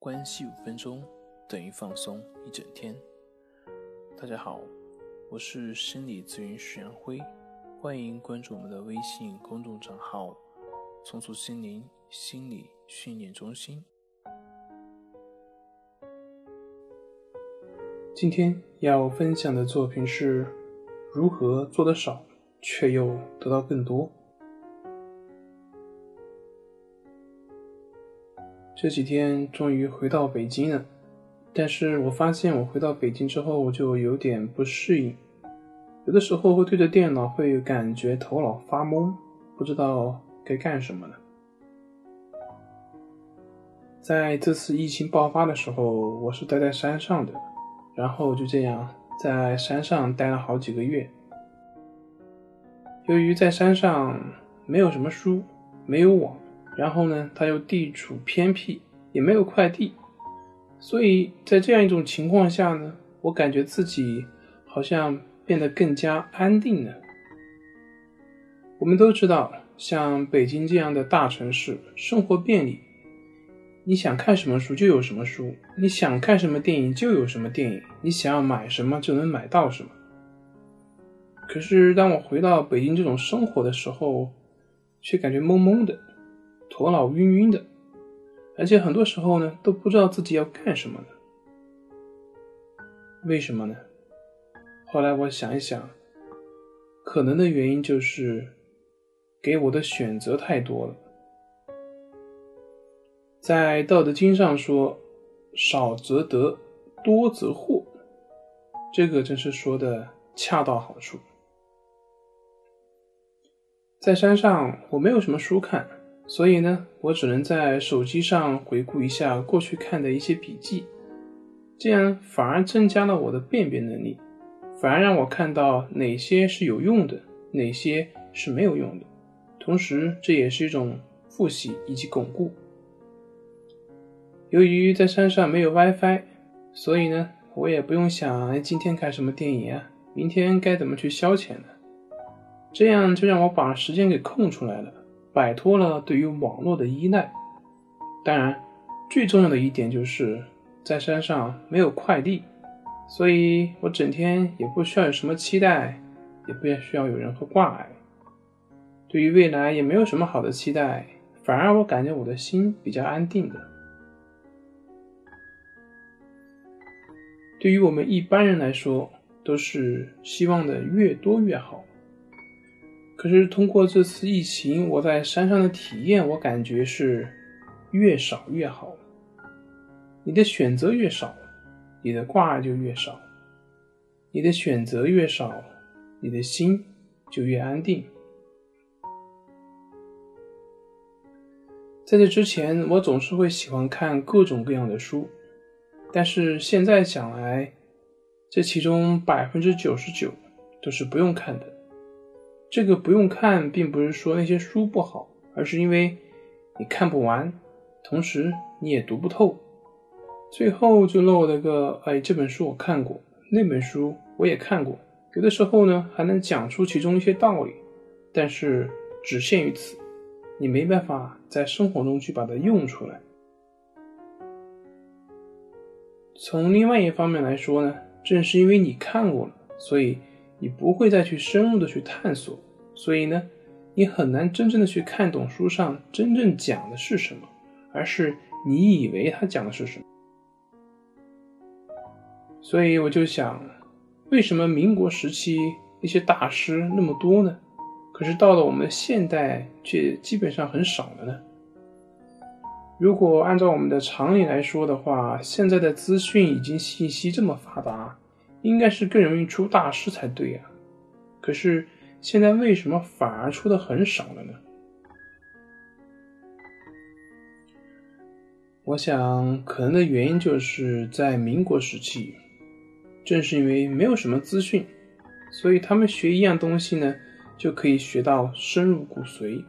关系五分钟等于放松一整天。大家好，我是心理咨询师杨辉，欢迎关注我们的微信公众账号“重塑心灵心理训练中心”。今天要分享的作品是如何做得少，却又得到更多。这几天终于回到北京了，但是我发现我回到北京之后我就有点不适应，有的时候会对着电脑会感觉头脑发懵，不知道该干什么了。在这次疫情爆发的时候，我是待在山上的，然后就这样在山上待了好几个月。由于在山上没有什么书，没有网。然后呢，它又地处偏僻，也没有快递，所以在这样一种情况下呢，我感觉自己好像变得更加安定了。我们都知道，像北京这样的大城市，生活便利，你想看什么书就有什么书，你想看什么电影就有什么电影，你想要买什么就能买到什么。可是当我回到北京这种生活的时候，却感觉懵懵的。头脑晕晕的，而且很多时候呢都不知道自己要干什么呢？为什么呢？后来我想一想，可能的原因就是给我的选择太多了。在《道德经》上说：“少则得，多则惑。”这个真是说的恰到好处。在山上，我没有什么书看。所以呢，我只能在手机上回顾一下过去看的一些笔记，这样反而增加了我的辨别能力，反而让我看到哪些是有用的，哪些是没有用的。同时，这也是一种复习以及巩固。由于在山上没有 WiFi，所以呢，我也不用想哎，今天看什么电影啊，明天该怎么去消遣呢？这样就让我把时间给空出来了。摆脱了对于网络的依赖，当然，最重要的一点就是在山上没有快递，所以我整天也不需要有什么期待，也不需要有任何挂碍。对于未来也没有什么好的期待，反而我感觉我的心比较安定的。对于我们一般人来说，都是希望的越多越好。可是通过这次疫情，我在山上的体验，我感觉是越少越好。你的选择越少，你的挂就越少；你的选择越少，你的心就越安定。在这之前，我总是会喜欢看各种各样的书，但是现在想来，这其中百分之九十九都是不用看的。这个不用看，并不是说那些书不好，而是因为你看不完，同时你也读不透，最后就落了个哎，这本书我看过，那本书我也看过，有的时候呢还能讲出其中一些道理，但是只限于此，你没办法在生活中去把它用出来。从另外一方面来说呢，正是因为你看过了，所以。你不会再去深入的去探索，所以呢，你很难真正的去看懂书上真正讲的是什么，而是你以为他讲的是什么。所以我就想，为什么民国时期那些大师那么多呢？可是到了我们现代却基本上很少了呢？如果按照我们的常理来说的话，现在的资讯已经信息这么发达。应该是更容易出大师才对呀，可是现在为什么反而出的很少了呢？我想，可能的原因就是在民国时期，正是因为没有什么资讯，所以他们学一样东西呢，就可以学到深入骨髓，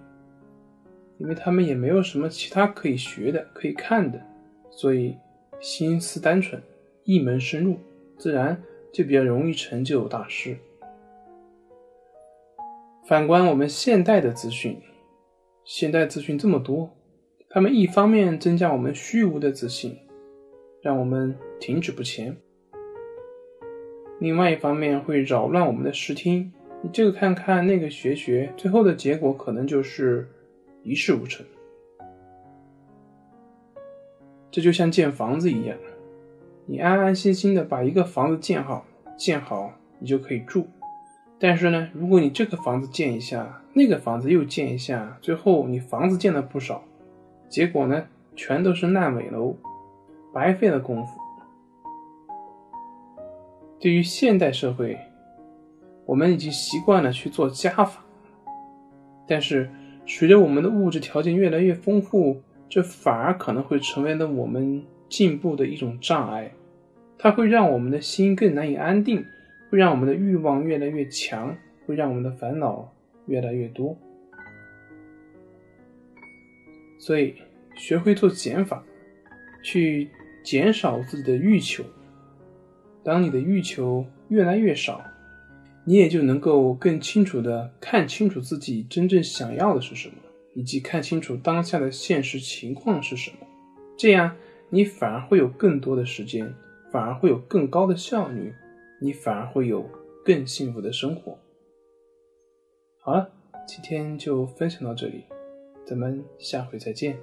因为他们也没有什么其他可以学的、可以看的，所以心思单纯，一门深入，自然。就比较容易成就大师。反观我们现代的资讯，现代资讯这么多，他们一方面增加我们虚无的自信，让我们停止不前；另外一方面会扰乱我们的视听，你这个看看，那个学学，最后的结果可能就是一事无成。这就像建房子一样，你安安心心的把一个房子建好，建好你就可以住。但是呢，如果你这个房子建一下，那个房子又建一下，最后你房子建了不少，结果呢，全都是烂尾楼，白费了功夫。对于现代社会，我们已经习惯了去做加法，但是随着我们的物质条件越来越丰富，这反而可能会成为了我们进步的一种障碍，它会让我们的心更难以安定。会让我们的欲望越来越强，会让我们的烦恼越来越多。所以，学会做减法，去减少自己的欲求。当你的欲求越来越少，你也就能够更清楚的看清楚自己真正想要的是什么，以及看清楚当下的现实情况是什么。这样，你反而会有更多的时间，反而会有更高的效率。你反而会有更幸福的生活。好了，今天就分享到这里，咱们下回再见。